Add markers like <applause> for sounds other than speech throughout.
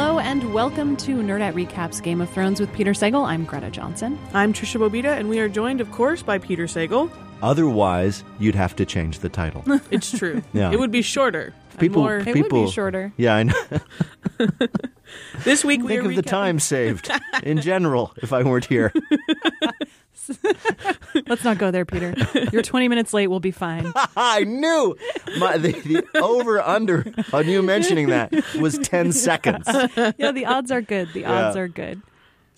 Hello and welcome to Nerdette Recaps Game of Thrones with Peter Sagal. I'm Greta Johnsen. I'm Tricia Bobeda, and we are joined, of course, by Peter Sagal. Otherwise, you'd have to change the title. <laughs> It's true. Yeah. It would be shorter. People- more. It People- would be shorter. Yeah, I know. <laughs> <laughs> This week we Think are of the time saved in general if I weren't here. <laughs> Let's not go there, Peter. You're 20 minutes late. We'll be fine. <laughs> I knew my, the, the over under on you mentioning that was 10 seconds. yeah, the odds are good. The odds are good.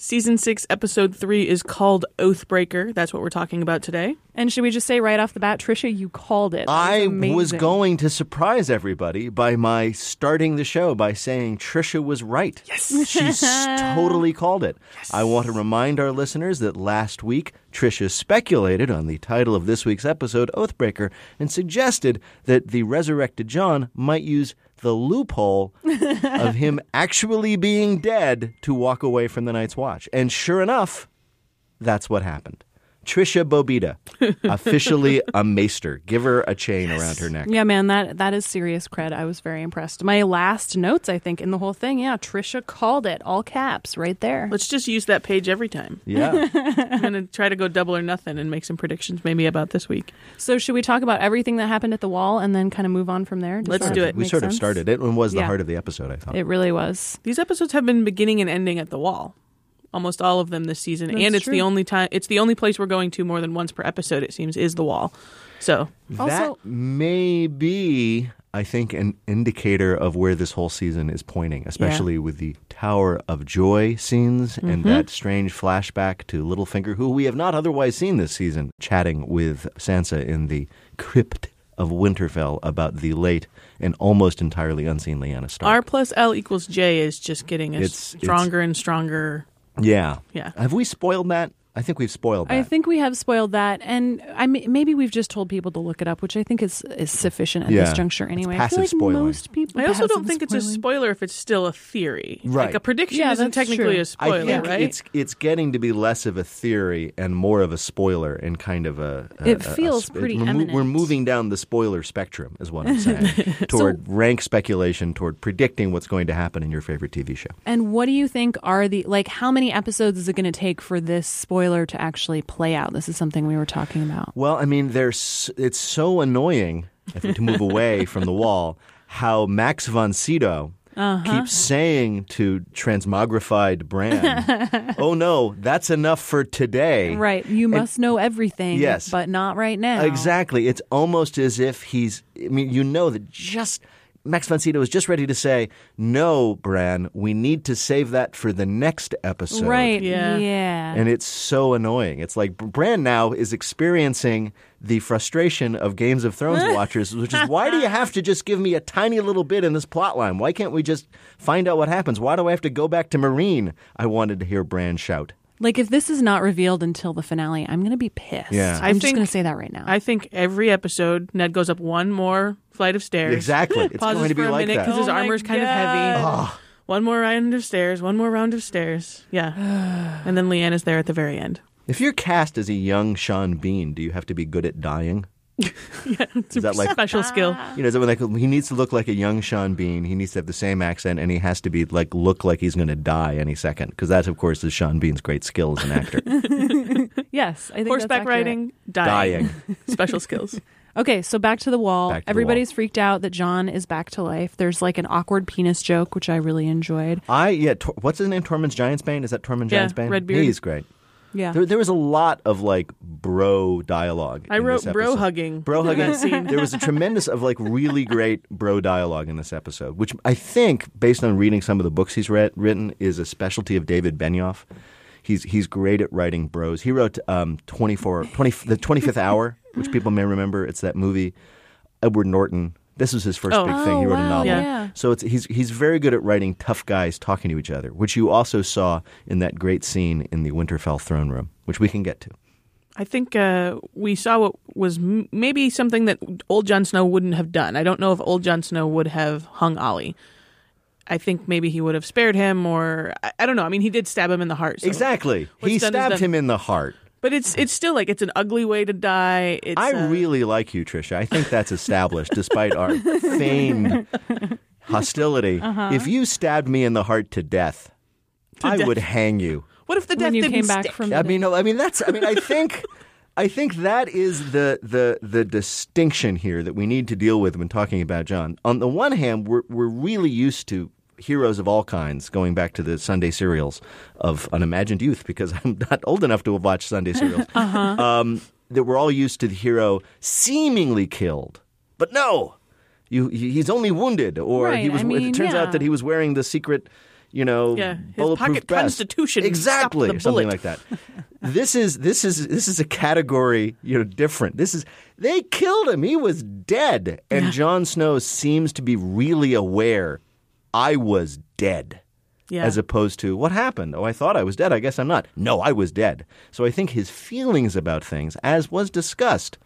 Season six, episode three is called Oathbreaker. That's what we're talking about today. And should we just say right off the bat, Tricia, you called it. That I was amazing. going to surprise everybody by my starting the show by saying Tricia was right. Yes. She's <laughs> totally called it. I want to remind our listeners that last week Tricia speculated on the title of this week's episode, Oathbreaker, and suggested that the resurrected Jon might use the loophole <laughs> of him actually being dead to walk away from the Night's Watch. And sure enough, that's what happened. Tricia Bobeda, <laughs> officially a maester. Give her a chain around her neck. Yeah, man, that that is serious cred. I was very impressed. My last notes, I think, in the whole thing, yeah, Tricia called it, all caps, right there. Let's just use that page every time. Yeah. <laughs> I'm going to try to go double or nothing and make some predictions maybe about this week. So, should we talk about everything that happened at the wall and then kind of move on from there? Does Let's do it. we make sort of started it and was the Yeah. heart of the episode, I thought. It really was. These episodes have been beginning and ending at the wall. Almost all of them this season. That's and it's true. the only time it's the only place we're going to more than once per episode, it seems, is the wall. So Also- that may be, I think, an indicator of where this whole season is pointing, especially with the Tower of Joy scenes and Mm-hmm. that strange flashback to Littlefinger, who we have not otherwise seen this season, chatting with Sansa in the crypt of Winterfell about the late and almost entirely unseen Lyanna Stark. R plus L equals J is just getting us It's- it's- stronger and stronger. Yeah. Yeah. Have we spoiled that? I think we've spoiled that. I think we have spoiled that, and I may, maybe we've just told people to look it up, which I think is is sufficient at Yeah. this juncture anyway. I passive feel like spoiling. most people. I also don't think it's a spoiler if it's still a theory. Right. Like a prediction Yeah, isn't technically true. a spoiler, I think right? it's it's getting to be less of a theory and more of a spoiler and kind of a. a- It a- a feels sp- pretty we're, mo- we're moving down the spoiler spectrum, is what I'm saying, <laughs> toward rank speculation, toward predicting what's going to happen in your favorite TV show. And what do you think are the like? How many episodes is it going to take for this spoiler to actually play out? This is something we were talking about. Well, I mean, there's it's so annoying I think, to move away <laughs> from the wall. How Max von Sydow. Uh-huh. Keeps saying to transmogrified Bran, <laughs> "Oh no, that's enough for today." Right. You must know everything. Yes. But not right now. Exactly. It's almost as if he's. I mean, you know that just Max von Sydow is just ready to say, "No, Bran, we need to save that for the next episode." Right. Yeah. Yeah. And it's so annoying. It's like Bran now is experiencing the frustration of Games of Thrones <laughs> watchers, which is why do you have to just give me a tiny little bit in this plot line? Why can't we just find out what happens? Why do I have to go back to Meereen? I wanted to hear Bran shout. like if this is not revealed until the finale, I'm going to be pissed. Yeah. I'm I just going to say that right now. I think every episode, Ned goes up one more flight of stairs. Exactly. <laughs> It's pauses going to be for a like minute that. because his Oh my armor's kind of heavy. Ah. One more round of stairs. One more round of stairs. Yeah, <sighs> and then Lyanna is there at the very end. If you're cast as a young Sean Bean, do you have to be good at dying? <laughs> Yeah, it's Is a that like- special skill? You know, is it like he needs to look like a young Sean Bean. He needs to have the same accent, and he has to be like look like he's going to die any second. Because that, of course, is Sean Bean's great skill as an actor. <laughs> yes. I think that's Horseback accurate. riding, dying, Dying. special skills. Okay, so back to the wall. To the Everybody's wall. freaked out that Jon is back to life. There's like an awkward penis joke, which I really enjoyed. I yeah. Tor- what's his name? Tormund's Giantsbane. Is that Tormund Yeah, Giantsbane? Redbeard. He's great. Yeah. There, there was a lot of like bro dialogue. I wrote bro hugging. Bro hugging. scene. There was a tremendous of like really great bro dialogue in this episode, which I think, based on reading some of the books he's read, written, is a specialty of David Benioff. He's he's great at writing bros. He wrote um, 24, 20, the Twenty Fifth <laughs> Hour, which people may remember. It's that movie. Edward Norton. This was his first Oh. big thing. He Oh, wrote a novel. yeah. So it's, he's he's very good at writing tough guys talking to each other, which you also saw in that great scene in the Winterfell throne room, which we can get to. I think uh, we saw what was m- maybe something that old Jon Snow wouldn't have done. I don't know if old Jon Snow would have hung Ollie. I think maybe he would have spared him, or I, I don't know. I mean, he did stab him in the heart. so- Exactly. He stabbed him in the heart. But it's it's still like it's an ugly way to die. It's, I uh, really like you, Tricia. I think that's established, despite our <laughs> famed hostility. Uh-huh. If you stabbed me in the heart to death, I death. would hang you. What if the death when you didn't came back stick? from I mean, no, I mean that's. I mean, I think, I think that is the the the distinction here that we need to deal with when talking about Jon. On the one hand, we're we're really used to heroes of all kinds, going back to the Sunday serials of unimagined youth, because <laughs> I'm not old enough to have watched Sunday serials. <laughs> um, that we're all used to the hero seemingly killed, but no, you he's only wounded, or he was. I mean, it turns yeah. out that he was wearing the secret. You know, Yeah, bulletproof constitution exactly, something like that. <laughs> this is this is this is a category you know different. This is they killed him. He was dead, and Jon Snow seems to be really aware. I was dead. Yeah. As opposed to what happened? Oh, I thought I was dead. I guess I'm not. No, I was dead. So I think his feelings about things, as was discussed,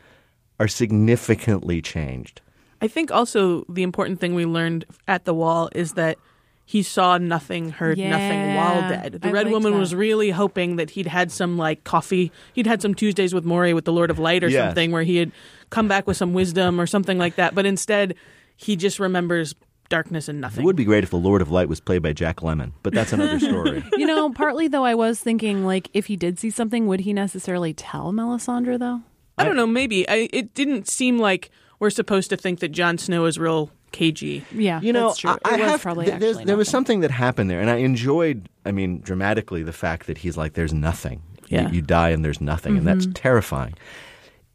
are significantly changed. I think also the important thing we learned at the wall is that he saw nothing, heard nothing while dead. The I Red Woman that. was really hoping that he'd had some like coffee. He'd had some Tuesdays with Morrie with the Lord of Light or Yes. something where he had come back with some wisdom or something like that. But instead, he just remembers darkness and nothing. It would be great if the Lord of Light was played by Jack Lemmon, but that's another story. <laughs> you know, partly though, I was thinking like if he did see something, would he necessarily tell Melisandre though? I don't know. Maybe I, it didn't seem like we're supposed to think that Jon Snow is real cagey. Yeah, You know, that's true. I, I it was have, probably th- there's- actually there was something that happened there, and I enjoyed. I mean, dramatically, the fact that he's like, "There's nothing. You- Yeah. You, die, and there's nothing," and that's mm-hmm. terrifying.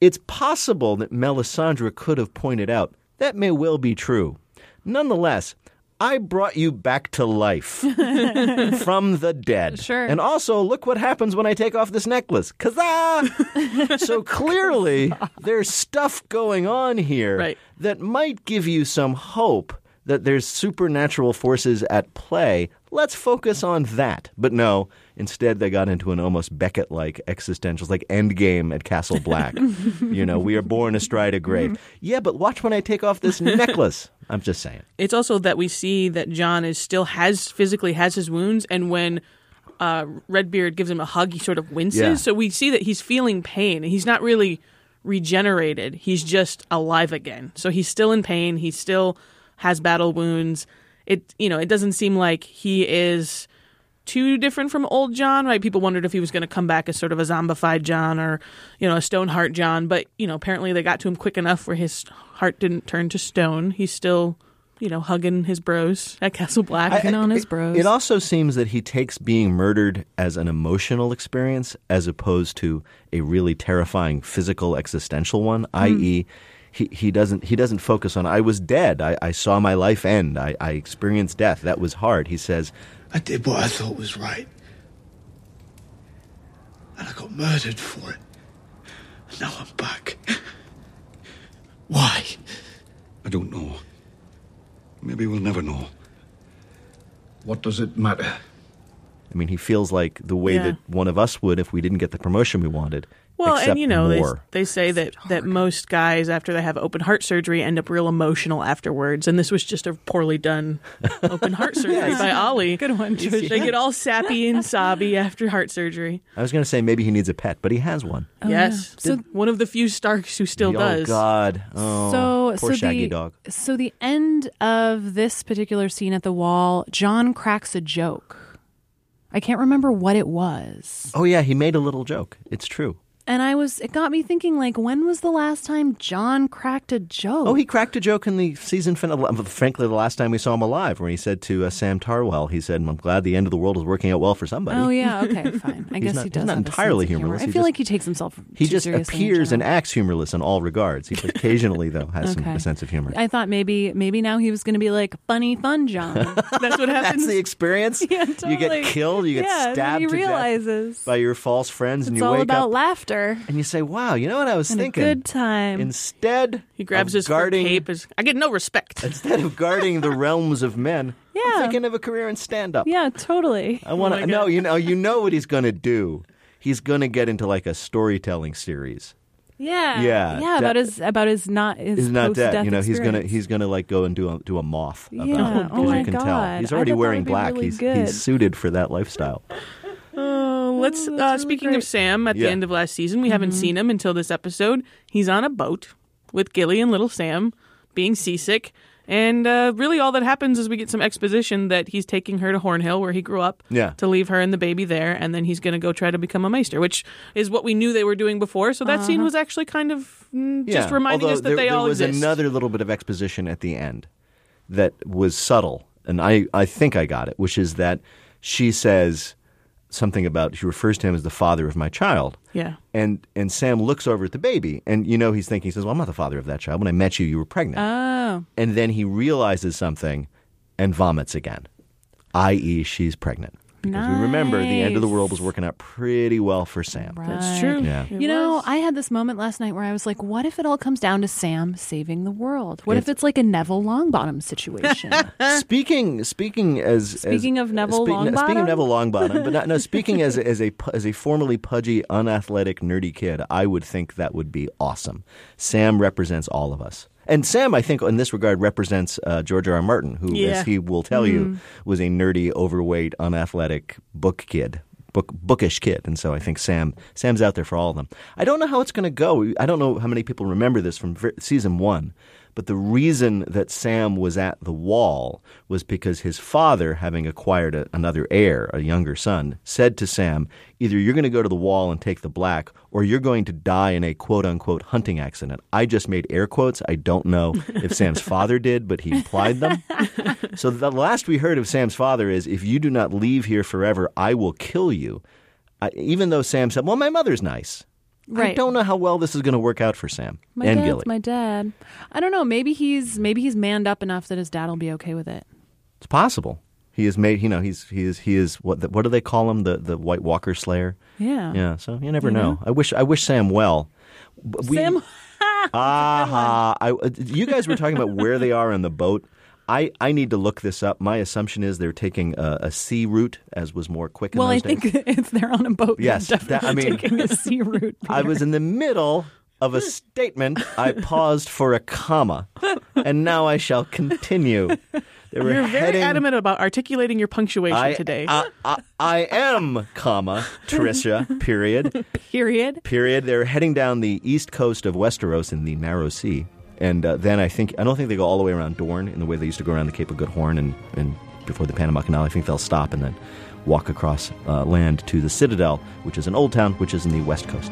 It's possible that Melisandre could have pointed out that may well be true. Nonetheless. I brought you back to life <laughs> from the dead. Sure. And also, look what happens when I take off this necklace. Kazaa! <laughs> so clearly, there's stuff going on here Right. that might give you some hope that there's supernatural forces at play. Let's focus on that. But no, instead they got into an almost Beckett like existential, like Endgame at Castle Black. <laughs> you know, we are born astride a grave. Mm-hmm. Yeah, but watch when I take off this necklace. I'm just saying. It's also that we see that Jon is still has physically has his wounds, and when uh, Redbeard gives him a hug, he sort of winces. Yeah. So we see that he's feeling pain. He's not really regenerated. He's just alive again. So he's still in pain. He still has battle wounds. It you know it doesn't seem like he is too different from old Jon, right? People wondered if he was going to come back as sort of a zombified Jon or, you know, a Stoneheart Jon. But, you know, apparently they got to him quick enough where his heart didn't turn to stone. He's still, you know, hugging his bros at Castle Black. Hugging on his bros. It also seems that he takes being murdered as an emotional experience as opposed to a really terrifying physical existential one, hmm. i.e., he, he doesn't he doesn't focus on I was dead. I, I saw my life end. I, I experienced death. That was hard. He says, I did what I thought was right. And I got murdered for it. And now I'm back. <laughs> Why? I don't know. Maybe we'll never know. What does it matter? I mean, he feels like the way Yeah. that one of us would if we didn't get the promotion we wanted. Well, and you know, they, they say that, that most guys, after they have open heart surgery, end up real emotional afterwards. And this was just a poorly done <laughs> open heart surgery by Ollie. Good one, They get all sappy and sobby after heart surgery. I was going to say maybe he needs a pet, but he has one. Oh, yes. So- one of the few Starks who still does. oh does. God! Oh, so poor so Shaggy the, dog. So the end of this particular scene at the wall, Jon cracks a joke. I can't remember what it was. Oh yeah, he made a little joke. It's true. And I was it got me thinking like when was the last time Jon cracked a joke? Oh, he cracked a joke in the season finale. Frankly, the last time we saw him alive, when he said to uh, Sam Tarly, he said, "I'm glad the end of the world is working out well for somebody." Oh yeah, okay, <laughs> fine. I guess not- he he's does. not entirely of humor. humorless. I feel just- like he takes himself. He just appears and acts humorless in all regards. He <laughs> occasionally, though, has some, a sense of humor. I thought maybe maybe now he was going to be like funny fun Jon. <laughs> That's what happens. That's the experience. Yeah, totally. You get killed. You get Yeah, stabbed he to death realizes by your false friends, and it's you all wake about up laughter and you say, "Wow, you know what I was and a thinking." good time. Instead, he grabs of his guarding, cape. I get no respect. <laughs> instead of guarding the <laughs> realms of men, Yeah. I'm thinking of a career in stand-up. yeah, totally. I want to oh God. know. You know, you <laughs> know what he's going to do. He's going to get into like a storytelling series. Yeah, Yeah, yeah. About his about his not his He's not dead. You know, he's gonna he's gonna like go and do a do a moth. About Yeah. it, Oh my you can tell. God. He's already wearing black. really he's good. he's suited for that lifestyle. Oh. Let's. Oh, uh, really speaking great. of Sam, at Yeah. the end of last season, we haven't seen him until this episode. He's on a boat with Gilly and little Sam, being seasick, and uh, really all that happens is we get some exposition that he's taking her to Horn Hill, where he grew up, Yeah. to leave her and the baby there, and then he's going to go try to become a maester, which is what we knew they were doing before. So that scene was actually kind of mm, just Yeah, reminding although us that there, they there all was exist. another little bit of exposition at the end that was subtle, and I I think I got it, which is that she says something about she refers to him as the father of my child. Yeah. And and Sam looks over at the baby, and you know he's thinking, he says, "Well, I'm not the father of that child. When I met you, you were pregnant." Oh, and then he realizes something and vomits again, i.e., she's pregnant. Because we remember the end of the world was working out pretty well for Sam. Right. That's true. Yeah. It You know. I had this moment last night where I was like, what if it all comes down to Sam saving the world? What if It's- it's like a Neville Longbottom situation? <laughs> speaking speaking as Speaking as, of Neville Longbottom. speaking of Longbottom? Neville Longbottom, but not, no, speaking as <laughs> as a pu- as a formerly pudgy, unathletic, nerdy kid, I would think that would be awesome. Sam represents all of us. And Sam, I think, in this regard, represents uh, George R. R. Martin, who, Yeah. as he will tell you, was a nerdy, overweight, unathletic book kid, book bookish kid. And so I think Sam Sam's out there for all of them. I don't know how it's going to go. I don't know how many people remember this from season one. But the reason that Sam was at the wall was because his father, having acquired a, another heir, a younger son, said to Sam, either you're going to go to the wall and take the black, or you're going to die in a quote unquote hunting accident. I just made air quotes. I don't know if Sam's <laughs> father did, but he implied them. so the last we heard of Sam's father is if you do not leave here forever, I will kill you. I, even though Sam said, well, my mother's nice. I don't know how well this is going to work out for Sam my and dad's Gilly. my dad. I don't know. Maybe he's maybe he's manned up enough that his dad will be okay with it. It's possible. He is made. You know, he's he is he is what the, what do they call him? The the White Walker Slayer. Yeah. Yeah. So you never know. I wish I wish Sam well. We, Sam. <laughs> <laughs> Aha! I, uh, you guys were talking about where they are on the boat. I, I need to look this up. My assumption is they're taking a, a sea route, as was more quick. In well, I days. think <laughs> it's they're on a boat. Yes, that- I mean- taking a sea <laughs> route. I was in the middle of a statement. I <laughs> paused for a comma, and now I shall continue. They were You're very heading, adamant about articulating your punctuation I, today. I, I, I am, comma, Tricia, period. period. Period. They're heading down the east coast of Westeros in the Narrow Sea. And uh, then I think, I don't think they go all the way around Dorne in the way they used to go around the Cape of Good Horn and, and before the Panama Canal. I think they'll stop and then walk across uh, land to the Citadel, which is an old town, which is in the west coast.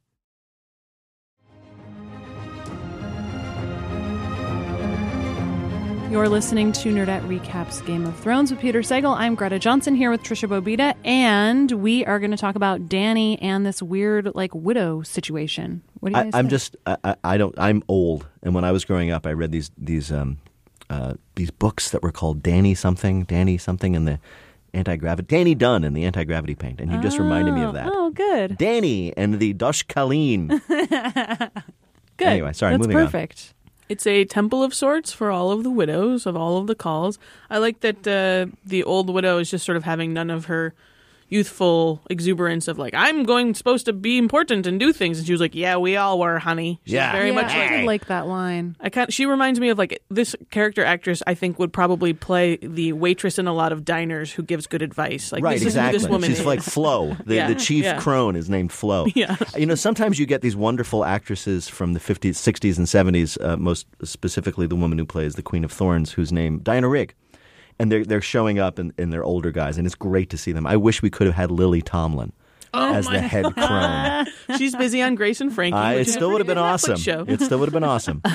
You're listening to Nerdette Recaps Game of Thrones with Peter Sagal. I'm Greta Johnsen here with Tricia Bobeda, and we are going to talk about Danny and this weird, like, widow situation. What do you I, I'm just I, I- don't I'm old, and when I was growing up, I read these these um, uh, these books that were called Danny something, Danny something, and the anti gravity Danny Dunn and the anti gravity paint, and you just reminded me of that. Oh, good. Danny and the Dosh Khaleen. Good. <laughs> Anyway, sorry, That's moving on. perfect. It's a temple of sorts for all of the widows of all of the khals. I like that uh, the old widow is just sort of having none of her youthful exuberance of like I'm going supposed to be important and do things, and she was like, "Yeah, we all were, honey." She's Yeah. very yeah, much I like did like that line. I kind she reminds me of like this character actress. I think would probably play the waitress in a lot of diners who gives good advice. Like right, this exactly. is who this woman She's is. like Flo. <laughs> The, Yeah, the chief yeah. crone is named Flo. <laughs> Yeah. You know, sometimes you get these wonderful actresses from the 50s, 60s, and 70s, uh, most specifically the woman who plays the Queen of Thorns, whose name, Diana Rigg. And they're, they're showing up in, in their older guys, and it's great to see them. I wish we could have had Lily Tomlin Oh as the head crone. <laughs> She's busy on Grace and Frankie. Uh, which it still would have been awesome. Show. It still would have been awesome. <laughs>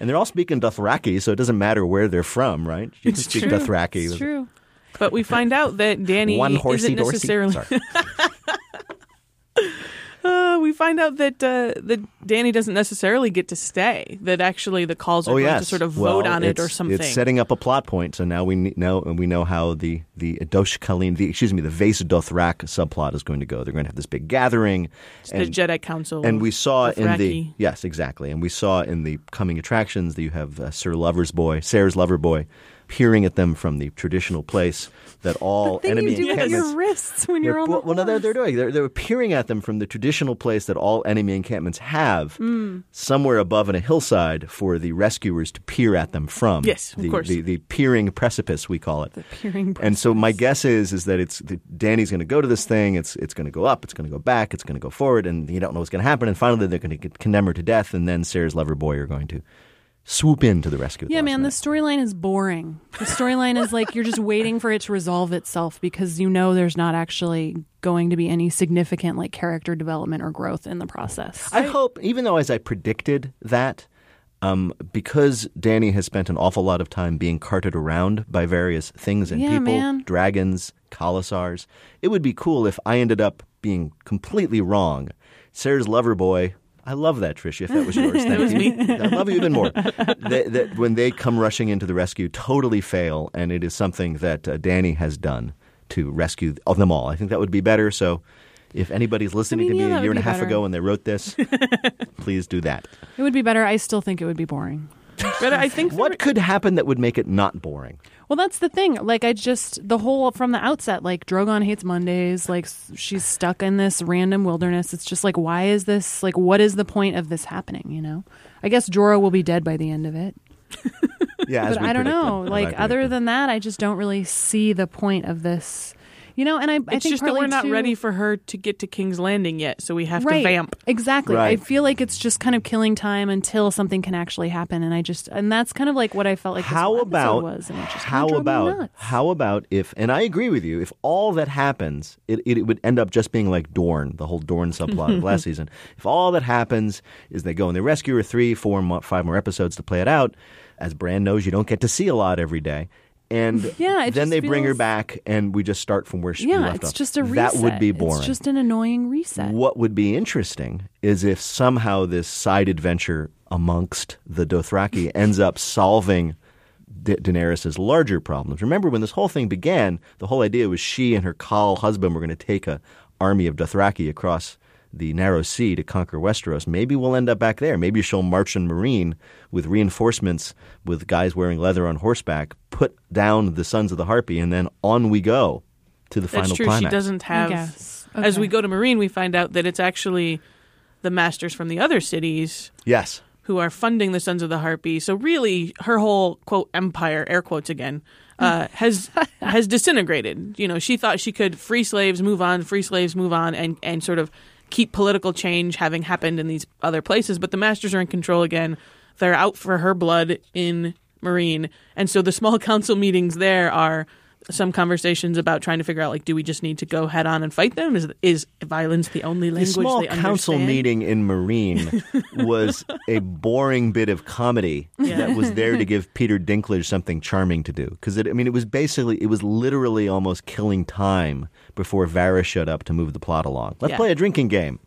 and they're all speaking Dothraki, so it doesn't matter where they're from, right? You can It's speak true. Dothraki. It's true. But we find out that Danny One horsey isn't necessarily. <laughs> Uh, we find out that uh, that Danny doesn't necessarily get to stay. That actually the khals are Oh going yes, to sort of Well, vote on it or something. It's setting up a plot point. So now we know and we know how the the Dosh the excuse me, the Vaes Dothrak subplot is going to go. They're going to have this big gathering, It's the Jedi Council. and we saw in the yes, exactly, and we saw in the coming attractions that you have uh, Sir Lover's Boy, Sarah's lover boy, peering at them from the traditional place that all Thing enemy you encampments. your wrists when you're on well, the well, no, they're, they're doing. They're, they're peering at them from the traditional place that all enemy encampments have, Hmm. somewhere above in a hillside, for the rescuers to peer at them from. Yes, of the, course. The, the peering precipice, we call it. The peering And so my guess is is that it's that Danny's going to go to this thing. It's it's going to go up. It's going to go back. It's going to go forward, and you don't know what's going to happen. And finally, they're going to condemn her to death, and then Sarah's lover boy are going to swoop in to the rescue. Yeah, man, the storyline is boring. The storyline is like you're just waiting for it to resolve itself because you know there's not actually going to be any significant like character development or growth in the process. I hope, even though as I predicted that, um, because Danny has spent an awful lot of time being carted around by various things and Yeah, people, man. dragons, khalasars, it would be cool if I ended up being completely wrong. Sarah's lover boy. I love that, Trish. If that was yours, <laughs> thank was you. me. I love you even more. <laughs> that, that when they come rushing into the rescue, totally fail, and it is something that uh, Danny has done to rescue them all. I think that would be better. So, if anybody's listening mean, to me that a year and a half better. ago and they wrote this, <laughs> please do that. It would be better. I still think it would be boring. <laughs> but I think What could happen that would make it not boring? Well, that's the thing. Like, I just the whole from the outset, like Drogon hates Mondays. Like, she's stuck in this random wilderness. It's just like, why is this? Like, what is the point of this happening? You know, I guess Jorah will be dead by the end of it. Yeah, <laughs> but I don't know. as I Like, other than that, I just don't really see the point of this. You know, and I, I it's think just that we're not too- ready for her to get to King's Landing yet, so we have right. to vamp. Exactly. I feel like it's just kind of killing time until something can actually happen, and I just and that's kind of like what I felt like. how whole about was, and it just how kinda about how about if and I agree with you if all that happens it, it, it would end up just being like Dorne the whole Dorne subplot of last <laughs> season if all that happens is they go and they rescue her three four mo- five more episodes to play it out as Bran knows you don't get to see a lot every day and <laughs> Yeah, then they bring her back and we just start from where she Yeah, left it's off just a reset. that would be boring It's just an annoying reset. What would be interesting is if somehow this side adventure amongst the Dothraki <laughs> ends up solving Da- Daenerys' larger problems. Remember, when this whole thing began, the whole idea was she and her Khal husband were going to take a army of Dothraki across the narrow sea to conquer Westeros. Maybe we'll end up back there. Maybe she'll march in Meereen with reinforcements with guys wearing leather on horseback, put down the Sons of the Harpy, and then on we go to the That's final true. climax. She doesn't have. guess. As we go to Meereen, we find out that it's actually the masters from the other cities Yes. who are funding the Sons of the Harpy. So really, her whole quote empire, air quotes again, uh, <laughs> has has disintegrated. You know, she thought she could free slaves, move on, free slaves, move on, and and sort of keep political change having happened in these other places. But the masters are in control again. They're out for her blood in Meereen, and so the small <laughs> council meetings there are some conversations about trying to figure out like, do we just need to go head on and fight them? Is is violence the only language The small council understand? meeting in Meereen <laughs> was a boring bit of comedy that was there to give Peter Dinklage something charming to do. Because I mean, it was basically, it was literally almost killing time before Varys showed up to move the plot along. Let's Yeah. play a drinking game.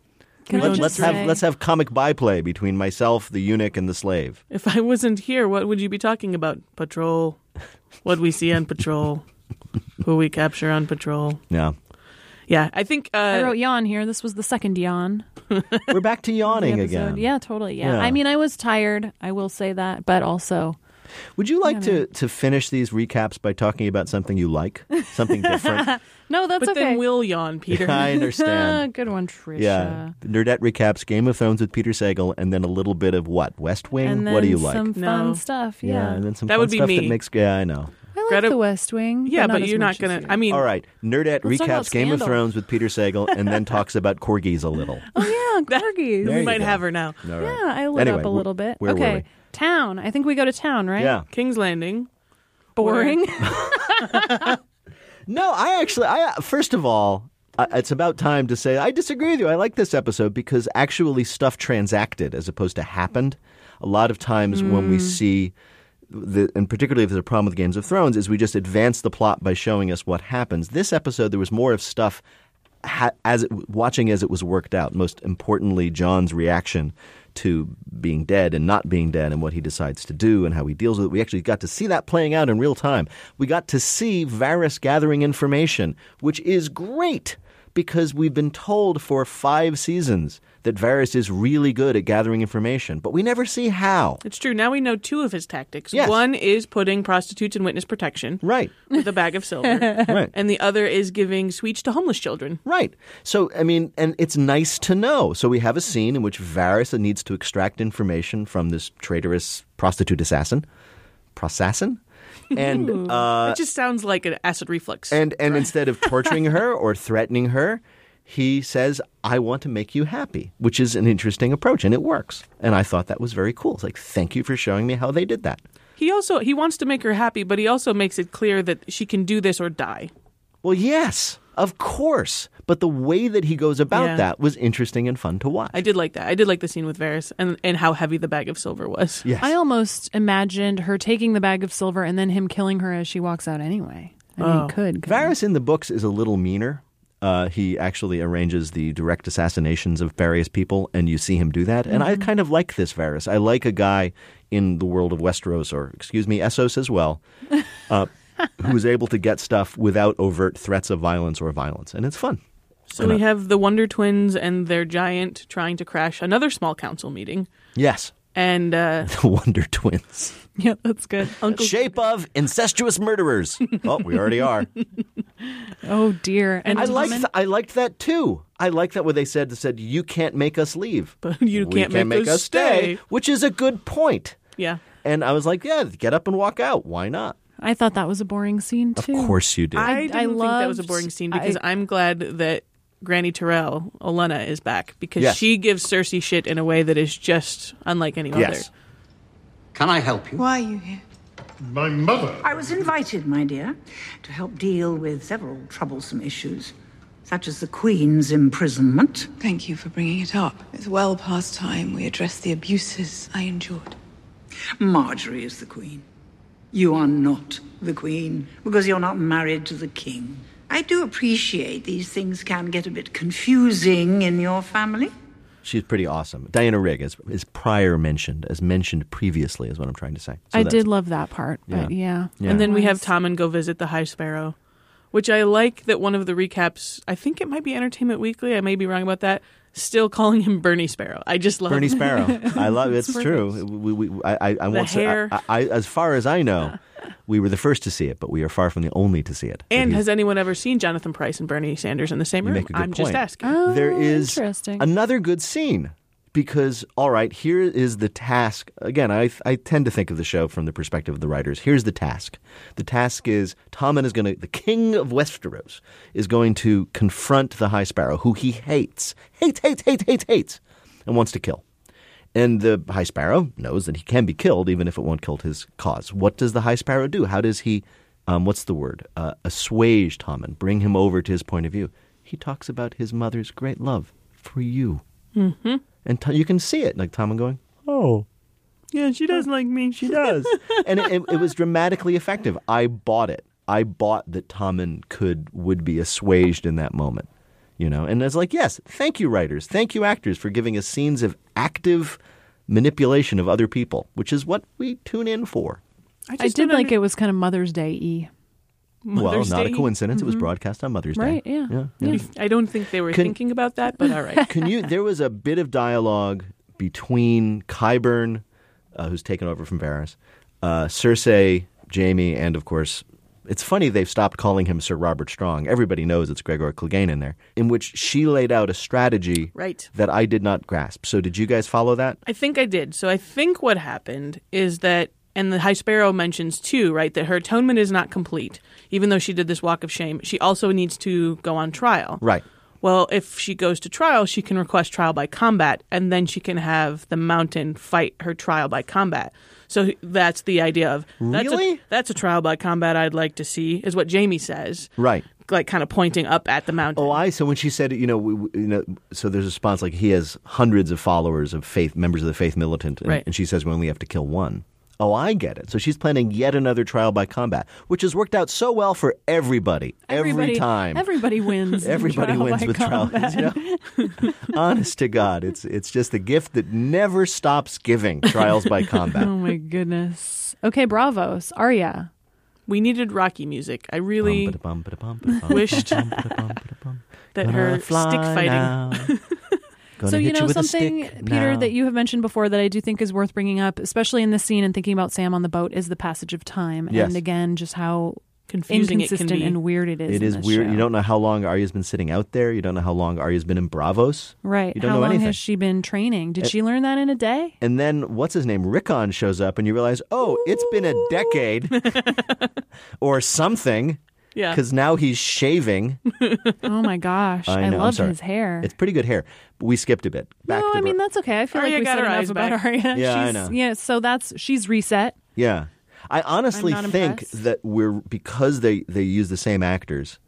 Can I Let, us say- have let's have comic byplay between myself, the eunuch, and the slave. If I wasn't here, what would you be talking about? Patrol. What we see on patrol. <laughs> Who we capture on patrol. Yeah. Yeah, I think uh, I wrote yawn here. This was the second yawn. We're back to <laughs> yawning again. Yeah, totally. Yeah. Yeah. I mean, I was tired. I will say that, but also Would you like to, to finish these recaps by talking about something you like? Something different? <laughs> no, that's but okay. then we'll yawn, <laughs> Peter. I understand. <laughs> Good one, Tricia. Yeah. Nerdette recaps Game of Thrones with Peter Sagal and then a little bit of what? West Wing? And then what do you like? some fun No. stuff. yeah. Yeah. and then some That fun would be stuff me. that makes yeah, I know. I like Greta- the West Wing. yeah, but, not as you're not gonna. I mean, All right. Nerdette Let's talk about recaps Game of Thrones with Peter Sagal and then talks about corgis a little. Oh yeah, corgis. There we might go. have her now. All right. Yeah, I lit Anyway, up a little bit. where were okay, we? Town. I think we go to town, right? Yeah. King's Landing. Boring. <laughs> No, I actually, I first of all, uh, it's about time to say I disagree with you. I like this episode because actually stuff transacted as opposed to happened. A lot of times when we see, the, and particularly if there's a problem with Games of Thrones, is we just advance the plot by showing us what happens. This episode, there was more of stuff ha- as it, watching as it was worked out. Most importantly, Jon's reaction to being dead and not being dead and what he decides to do and how he deals with it. We actually got to see that playing out in real time. We got to see Varys gathering information, which is great because we've been told for five seasons that Varys is really good at gathering information, but we never see how. It's true. Now we know two of his tactics. Yes. One is putting prostitutes in witness protection Right. with a bag of silver, <laughs> Right. and the other is giving sweets to homeless children. Right. So, I mean, and it's nice to know. So we have a scene in which Varys needs to extract information from this traitorous prostitute assassin. Prosassin? And uh, it just sounds like an acid reflux. and and instead of torturing her <laughs> or threatening her, he says, "I want to make you happy," which is an interesting approach, and it works. And I thought that was very cool. It's like, thank you for showing me how they did that. he also he wants to make her happy, but he also makes it clear that she can do this or die. Well, yes, of course, but the way that he goes about Yeah. that was interesting and fun to watch. I did like that. I did like the scene with Varys and and how heavy the bag of silver was. yes. I almost imagined her taking the bag of silver and then him killing her as she walks out anyway. I mean, Oh. he could. couldn't? Varys in the books is a little meaner. Uh, he actually arranges the direct assassinations of various people, and you see him do that. And I kind of like this Varys. I like a guy in the world of Westeros, or excuse me, Essos as well, <laughs> uh, who is able to get stuff without overt threats of violence or violence, and it's fun. So we have the Wonder Twins and their giant trying to crash another small council meeting, Yes, and uh, <laughs> the Wonder Twins, Yeah, that's good. Uncle shape of incestuous murderers. oh, we already are. <laughs> Oh dear. And I liked, th- I liked that too. I like that what they said. They said you can't make us leave, <laughs> But you We can't make us stay." which is a good point. yeah. And I was like, yeah, get up and walk out. Why not? I thought that was a boring scene too. Of course you did. I, I didn't think that was a loved- boring scene I- because I, am glad that Granny Tyrell, Olenna, is back because Yes. she gives Cersei shit in a way that is just unlike any other. yes. Can I help you? Why are you here? My mother. I was invited, my dear, to help deal with several troublesome issues, such as the Queen's imprisonment. Thank you for bringing it up. It's well past time we address the abuses I endured. Margaery is the Queen. You are not the Queen because you're not married to the King. I do appreciate these things can get a bit confusing in your family. She's pretty awesome. Diana Rigg is, is prior mentioned, as mentioned previously, is what I'm trying to say. So I did love that part, but Yeah. yeah. Yeah. And then we have Nice. Tommen go visit the High Sparrow, which I like that one of the recaps, I think it might be Entertainment Weekly, I may be wrong about that, still calling him Bernie Sparrow. I just love Bernie. Sparrow. I love <laughs> it. It's true. We, we, I, I, I won't say. hair. I, I, as far as I know, we were the first to see it, but we are far from the only to see it. And has anyone ever seen Jonathan Pryce and Bernie Sanders in the same room? make a good I'm just asking. Oh, there is interesting. another good scene because all right here is the task again I, I tend to think of the show from the perspective of the writers here's the task the task is Tommen is going to the king of Westeros is going to confront the High Sparrow who he hates hates hates hates hates hates and wants to kill and the High Sparrow knows that he can be killed even if it won't kill his cause what does the High Sparrow do how does he um, what's the word uh, assuage Tommen bring him over to his point of view he talks about his mother's great love for you Mm-hmm. and t- you can see it, like Tommen going, "Oh, Yeah, she does like me. she does," <laughs> and it, it, it was dramatically effective. I bought it. I bought that Tommen could would be assuaged in that moment, you know. And it's like, yes, thank you, writers, thank you, actors, for giving us scenes of active manipulation of other people, which is what we tune in for. I just did don't like under- it was kind of Mother's Day y. well, Mother's not Day. a coincidence. It was Mhm. broadcast on Mother's Right, Day. yeah. yeah. I don't think they were Can- thinking about that, but all right. <laughs> Can you? There was a bit of dialogue between Qyburn, uh, who's taken over from Varys, uh, Cersei, Jaime, and of course, it's funny they've stopped calling him Sir Robert Strong. Everybody knows it's Gregor Clegane in there, in which she laid out a strategy Right. that I did not grasp. So, did you guys follow that? I think I did. So I think what happened is that, and the High Sparrow mentions too, right, that her atonement is not complete. Even though she did this walk of shame, she also needs to go on trial. Right. Well, if she goes to trial, she can request trial by combat, and then she can have the mountain fight her trial by combat. So that's the idea of that's Really? A, that's a trial by combat I'd like to see, is what Jaime says, Right. like kind of pointing up at the mountain. Oh, I. So when she said, you know, we, you know, so there's a response like he has hundreds of followers of faith, members of the faith militant, and, Right. and she says we only have to kill one. Oh, I get it. So she's planning yet another trial by combat, which has worked out so well for everybody, Everybody, every time. Everybody wins. <laughs> in Everybody trial wins by with trial. combat. You know? <laughs> Honest to God, it's it's just the gift that never stops giving. Trials by <laughs> combat. Oh my goodness. Okay, Braavos. Arya. we needed Rocky music. I really Bum, ba-da-bum, ba-da-bum, wished ba-da-bum, ba-da-bum. that her stick fighting. Now. Gonna so you hit know with something, Peter, now. that you have mentioned before that I do think is worth bringing up, especially in this scene and thinking about Sam on the boat, is the passage of time, Yes. and again, just how Confusing it can inconsistent be. and weird it is. It in is this weird. show. You don't know how long Arya's been sitting out there. You don't know how long Arya's been in Braavos. right? You don't how know long anything. has she been training? Did Uh, she learn that in a day? And then what's his name? Rickon shows up, and you realize, oh, it's been a decade <laughs> or something. Yeah. Because now he's shaving. <laughs> oh my gosh, I I, know. I'm love sorry. his hair. It's pretty good hair. But we skipped a bit. Back no, to I mean that's okay. I feel Arya like we got said her enough eyes about back. Arya. <laughs> Yeah, I she's, know. Yeah, so that's she's reset. Yeah. I honestly I'm not think impressed. that we're because they they use the same actors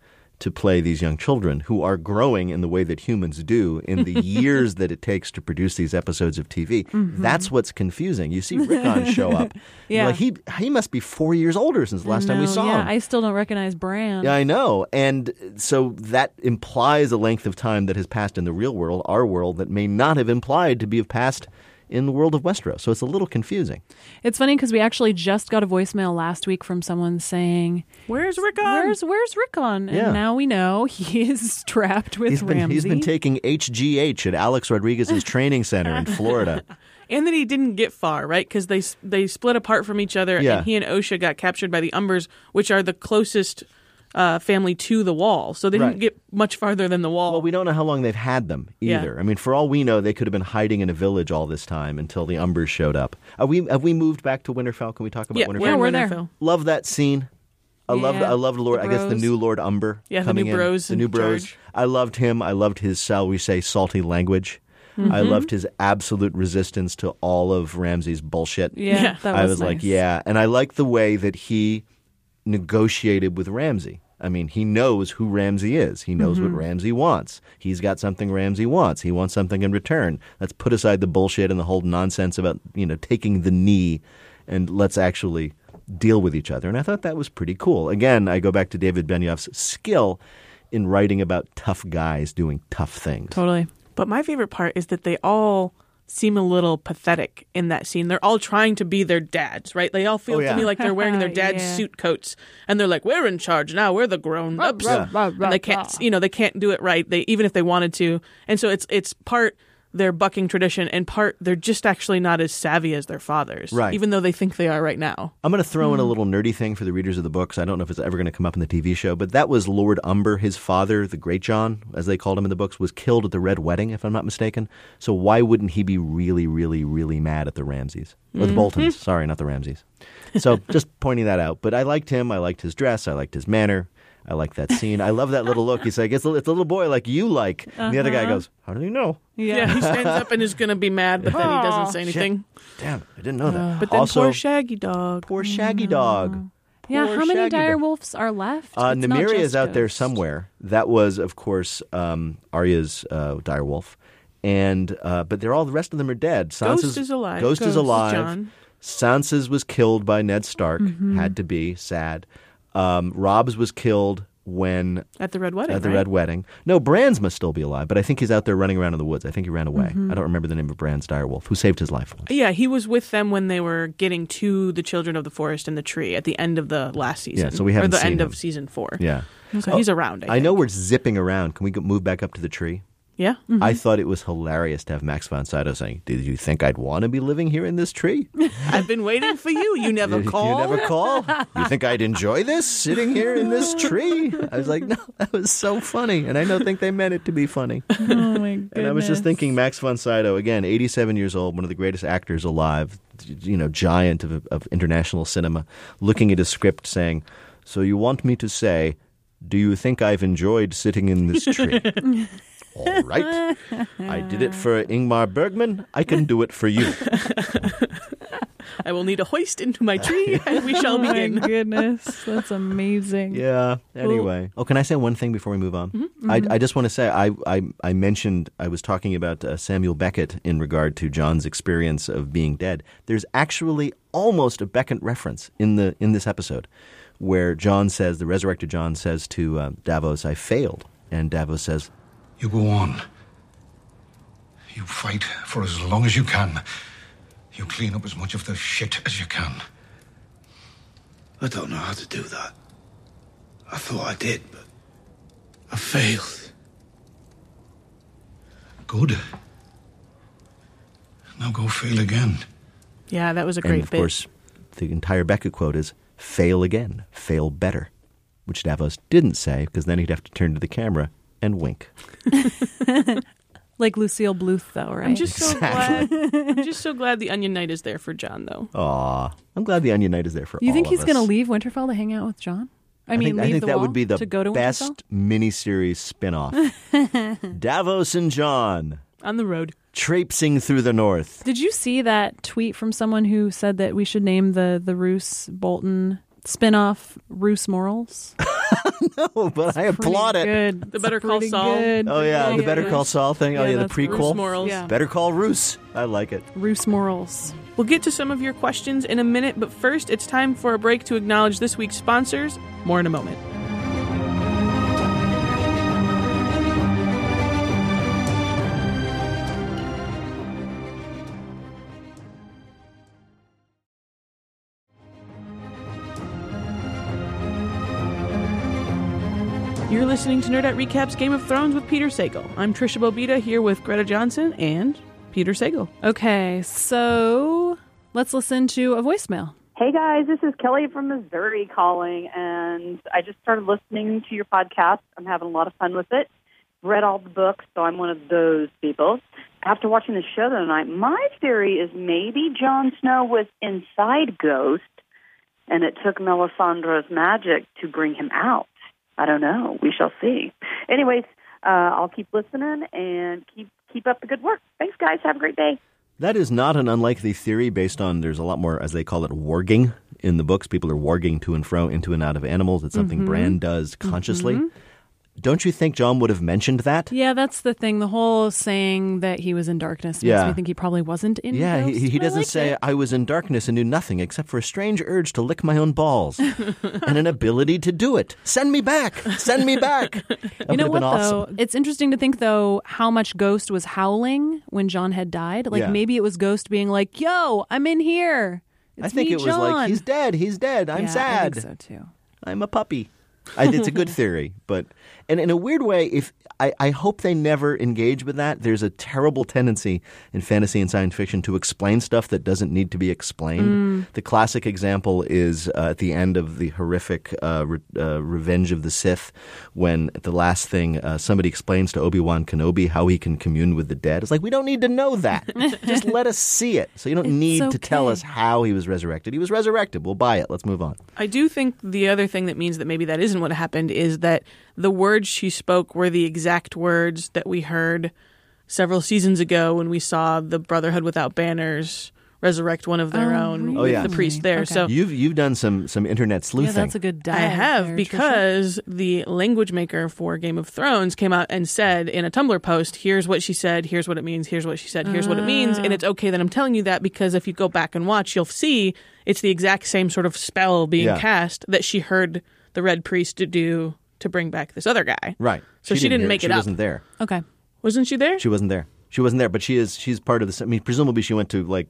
to play these young children who are growing in the way that humans do in the <laughs> years that it takes to produce these episodes of TV. Mm-hmm. That's what's confusing. You see Rickon show up. <laughs> Yeah. like, he he must be 4 years older since the last time we saw yeah, him. I still don't recognize Bran. Yeah, I know. And so that implies a length of time that has passed in the real world, our world, that may not have implied to be have passed in the world of Westeros. So it's a little confusing. It's funny because we actually just got a voicemail last week from someone saying, Where's Rickon? "Where's Where's Rickon?" And Yeah. now we know <laughs> he is trapped with He's been, Ramsay. he's been taking HGH at Alex Rodriguez's training center in Florida. <laughs> and that he didn't get far, right? Because they they split apart from each other, Yeah. and he and Osha got captured by the Umbers, which are the closest uh, family to the wall. So they Right. didn't get much farther than the wall. Well, we don't know how long they've had them Yeah. either. I mean, for all we know, they could have been hiding in a village all this time until the Umbers showed up. Are we have we moved back to Winterfell? Can we talk about yeah, Winterfell? we're, in we're there. Love that scene. I loved Yeah, I loved Lord I guess the new Lord Umber Yeah, the coming new in. bros the new bros. charge. I loved him. I loved his shall we say salty language. Mm-hmm. I loved his absolute resistance to all of Ramsay's bullshit. yeah, Yeah. that I was, was like, yeah, and I like the way that he negotiated with Ramsay. I mean, he knows who Ramsay is. He knows Mm-hmm. what Ramsay wants. He's got something Ramsay wants. He wants something in return. Let's put aside the bullshit and the whole nonsense about, you know, taking the knee and let's actually deal with each other. And I thought that was pretty cool. Again, I go back to David Benioff's skill in writing about tough guys doing tough things. totally. But my favorite part is that they all seem a little pathetic in that scene. They're all trying to be their dads, right? They all feel Oh, yeah. to me like they're wearing their <laughs> dad's Yeah. suit coats, and they're like, "We're in charge now. We're the grown ups." rah, rah, rah, And they can't, you know, they can't do it right. They even if they wanted to, and so it's it's part they're bucking tradition, and part they're just actually not as savvy as their fathers, Right. Even though they think they are right now. I'm going to throw in a hmm. little nerdy thing for the readers of the books. I don't know if it's ever going to come up in the TV show, but that was Lord Umber. His father, the Great John, as they called him in the books, was killed at the Red Wedding, if I'm not mistaken. So why wouldn't he be really, really, really mad at the Ramses? Or the hmm. Boltons. Hmm. Sorry, not the Ramses. So <laughs> just pointing that out. But I liked him. I liked his dress. I liked his manner. I like that scene. I love that little look. He's like, it's a, it's a little boy like you like. And the other guy goes, how do you know? Yeah, he stands up and is going to be mad, but then he doesn't say anything. Damn, I didn't know that. But then also, poor Shaggy Dog. poor Shaggy Dog. Yeah, how many Shaggy dire Dog. wolves are left? Uh, It's not Nymeria just is out there Ghost. somewhere. That was, of course, um, Arya's uh, direwolf, and uh, but they're all the rest of them are dead. Ghost is alive. Ghost, is Ghost, alive. Jon. Sansa's was killed by Ned Stark. Mm-hmm. Had to be sad. Um, Robb's was killed when At the Red Wedding. at the right? Red Wedding. No, Bran's must still be alive, but I think he's out there running around in the woods. I think he ran away. Mhm. I don't remember the name of Bran's direwolf who saved his life. Yeah, he was with them when they were getting to the children of the forest and the tree at the end of the last season. Yeah, so we haven't or the end him. of season four. Yeah. So he's around. I, I know we're zipping around. Can we move back up to the tree? Yeah. I mm-hmm. thought it was hilarious to have Max von Sydow saying, "Did you think I'd want to be living here in this tree? <laughs> I've been waiting for you. You never call. <laughs> You never call. <laughs> You think I'd enjoy this sitting here in this tree?" I was like, "No, that was so funny," and I don't think they meant it to be funny. Oh my goodness. And I was just thinking, Max von Sydow, again, 87 years old, one of the greatest actors alive, you know, giant of, of international cinema, looking at his script saying, So you want me to say, do you think I've enjoyed sitting in this tree? All right. I did it for Ingmar Bergman. I can do it for you. <laughs> I will need a hoist into my <laughs> tree, and we shall oh begin. my <laughs> goodness, that's amazing. Yeah. Anyway. Oh, can I say one thing before we move on? Mhm. I, Mhm. I just want to say I, I, I mentioned I was talking about uh, Samuel Beckett in regard to Jon's experience of being dead. There's actually almost a Beckett reference in the in this episode, where Jon says the resurrected Jon says to uh, Davos, "I failed," and Davos says, You go on. You fight for as long as you can. You clean up as much of the shit as you can. I don't know how to do that. I thought I did, but I failed. Good. Now go fail again. Yeah, that was a and great of bit. course, the entire Beckett quote is "fail again, fail better," which Davos didn't say because then he'd have to turn to the camera and wink. <laughs> Like Lucille Bluth, though, right? I'm just so glad. I'm just so glad the Onion Knight is there for Jon, though. Aw, I'm glad the Onion Knight is there for you all think he's going to leave Winterfell to hang out with Jon? I, mean, think, leave I think the that wall would be the to go to best miniseries spin-off. <laughs> Davos and Jon On the road. traipsing through the north. Did you see that tweet from someone who said that we should name the the Roose Bolton spinoff Roose Morals? <laughs> <laughs> no, but I applaud it. Good. The Better Call pretty Saul. good. Oh yeah, oh, Yeah, the yeah, Better. Call Saul thing. oh Yeah, yeah, the prequel. Roose Morals. Yeah. Better Call Roose. I like it. Roose Morals. We'll get to some of your questions in a minute, but first, it's time for a break to acknowledge this week's sponsors. More in a moment. Listening to Nerdette Recaps Game of Thrones with Peter Sagal. I'm Tricia Bobeda here with Greta Johnsen and Peter Sagal. Okay, so let's listen to a voicemail. Hey guys, this is Kelly from Missouri calling, and I just started listening to your podcast. I'm having a lot of fun with it. Read all the books, so I'm one of those people. After watching the show the other night, my theory is maybe Jon Snow was inside Ghost, and it took Melisandre's magic to bring him out. I don't know. We shall see. Anyways, uh, I'll keep listening and keep keep up the good work. Thanks, guys. Have a great day. That is not an unlikely theory based on there's a lot more, as they call it, warging in the books. People are warging to and fro, into and out of animals. It's something Mhm. Bran does consciously. Mhm. Don't you think Jon would have mentioned that? Yeah, that's the thing. The whole saying that he was in darkness makes Yeah. me think he probably wasn't in. yeah, Ghost, he, he doesn't liked say, it. I was in darkness and knew nothing except for a strange urge to lick my own balls <laughs> and an ability to do it. Send me back. Send me back. <laughs> That You know what awesome. though? It's interesting to think though how much Ghost was howling when Jon had died. Like Yeah. maybe it was Ghost being like, "Yo, I'm in here." It's I think me, it was like, he's dead. He's dead. I'm Yeah, I sad. think so too. I'm a puppy. I, it's a good theory, but and in a weird way, if I, I hope they never engage with that. There's a terrible tendency in fantasy and science fiction to explain stuff that doesn't need to be explained. Mm. The classic example is uh, at the end of the horrific uh, Re- uh, Revenge of the Sith, when the last thing uh, somebody explains to Obi Wan Kenobi how he can commune with the dead. It's like we don't need to know that. <laughs> Just let us see it. So you don't need to tell us how he was resurrected. He was resurrected. We'll buy it. Let's move on. I do think the other thing that means that maybe that isn't what happened is that the words she spoke were the exact words that we heard several seasons ago when we saw the Brotherhood Without Banners resurrect one of their Oh, own, Oh yeah, the priest there. So you've you've done some some internet sleuthing. Yeah, that's a good dive. I have there, Tricia. because the language maker for Game of Thrones came out and said in a Tumblr post, "Here's what she said. Here's what it means. Here's what she said. Here's what it means." Ah. And it's okay that I'm telling you that because if you go back and watch, you'll see it's the exact same sort of spell being Yeah. cast that she heard the Red Priest do to bring back this other guy. Right. So she, didn't, hear- make she it up. wasn't there. Okay. Wasn't she there? She wasn't there. She wasn't there, but she is. She's part of the. I mean, presumably she went to like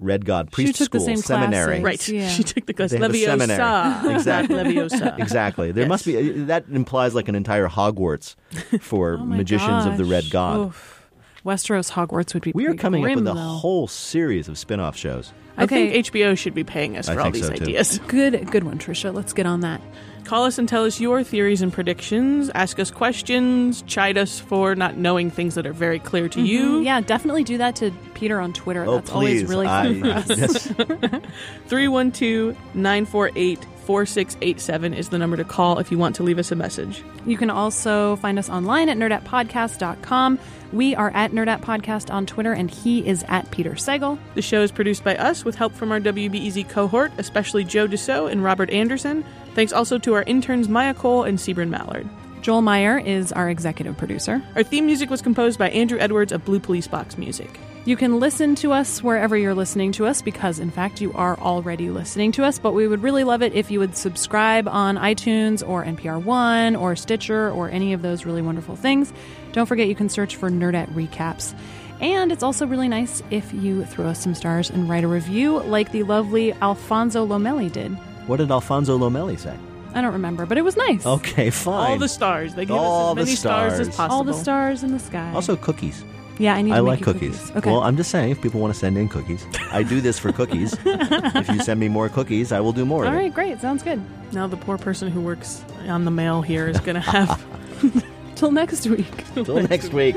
Red God priest took the school, same seminary. classes. Right. Yeah. <laughs> She took the class They have a Leviosa. seminary. <laughs> Exactly. Leviosa. Exactly. There must be uh, that implies like an entire Hogwarts for <laughs> Oh my magicians of the Red. God. Oof. Westeros Hogwarts would be. We are coming grim, up with a though. whole series of spin-off shows. I Okay. think HBO should be paying us I for all these so, too. ideas. <laughs> Good, good one, Tricia. Let's get on that. Call us and tell us your theories and predictions. Ask us questions. Chide us for not knowing things that are very clear to you. Mhm. Yeah, definitely do that to Peter on Twitter. Oh, That's always please. really I- fun for us. <laughs> <laughs> 312 948 4687 is the number to call if you want to leave us a message. You can also find us online at nerdettepodcast.com. We are at Nerdette Podcast on Twitter, and he is at Peter Sagal. The show is produced by us with help from our WBEZ cohort, especially Joe Deso and Robert Anderson. Thanks also to our interns Maya Cole and Sebrin Mallard. Joel Meyer is our executive producer. Our theme music was composed by Andrew Edwards of Blue Police Box Music. You can listen to us wherever you're listening to us because, in fact, you are already listening to us. But we would really love it if you would subscribe on iTunes or NPR One or Stitcher or any of those really wonderful things. Don't forget you can search for Nerdette Recaps. And it's also really nice if you throw us some stars and write a review like the lovely Alfonso Lomelli did. What did Alfonso Lomelli say? I don't remember, but it was nice. Okay, fine. All the stars. They give All us the as many stars. as possible. All the stars in the sky. Also, cookies. Yeah, I need I make like you cookies. Okay. Well, I'm just saying, if people want to send in cookies, I do this for cookies. <laughs> if you send me more cookies, I will do more All of it. great. Sounds good. Now the poor person who works on the mail here is going <laughs> to have. <laughs> Till next week. Till next week.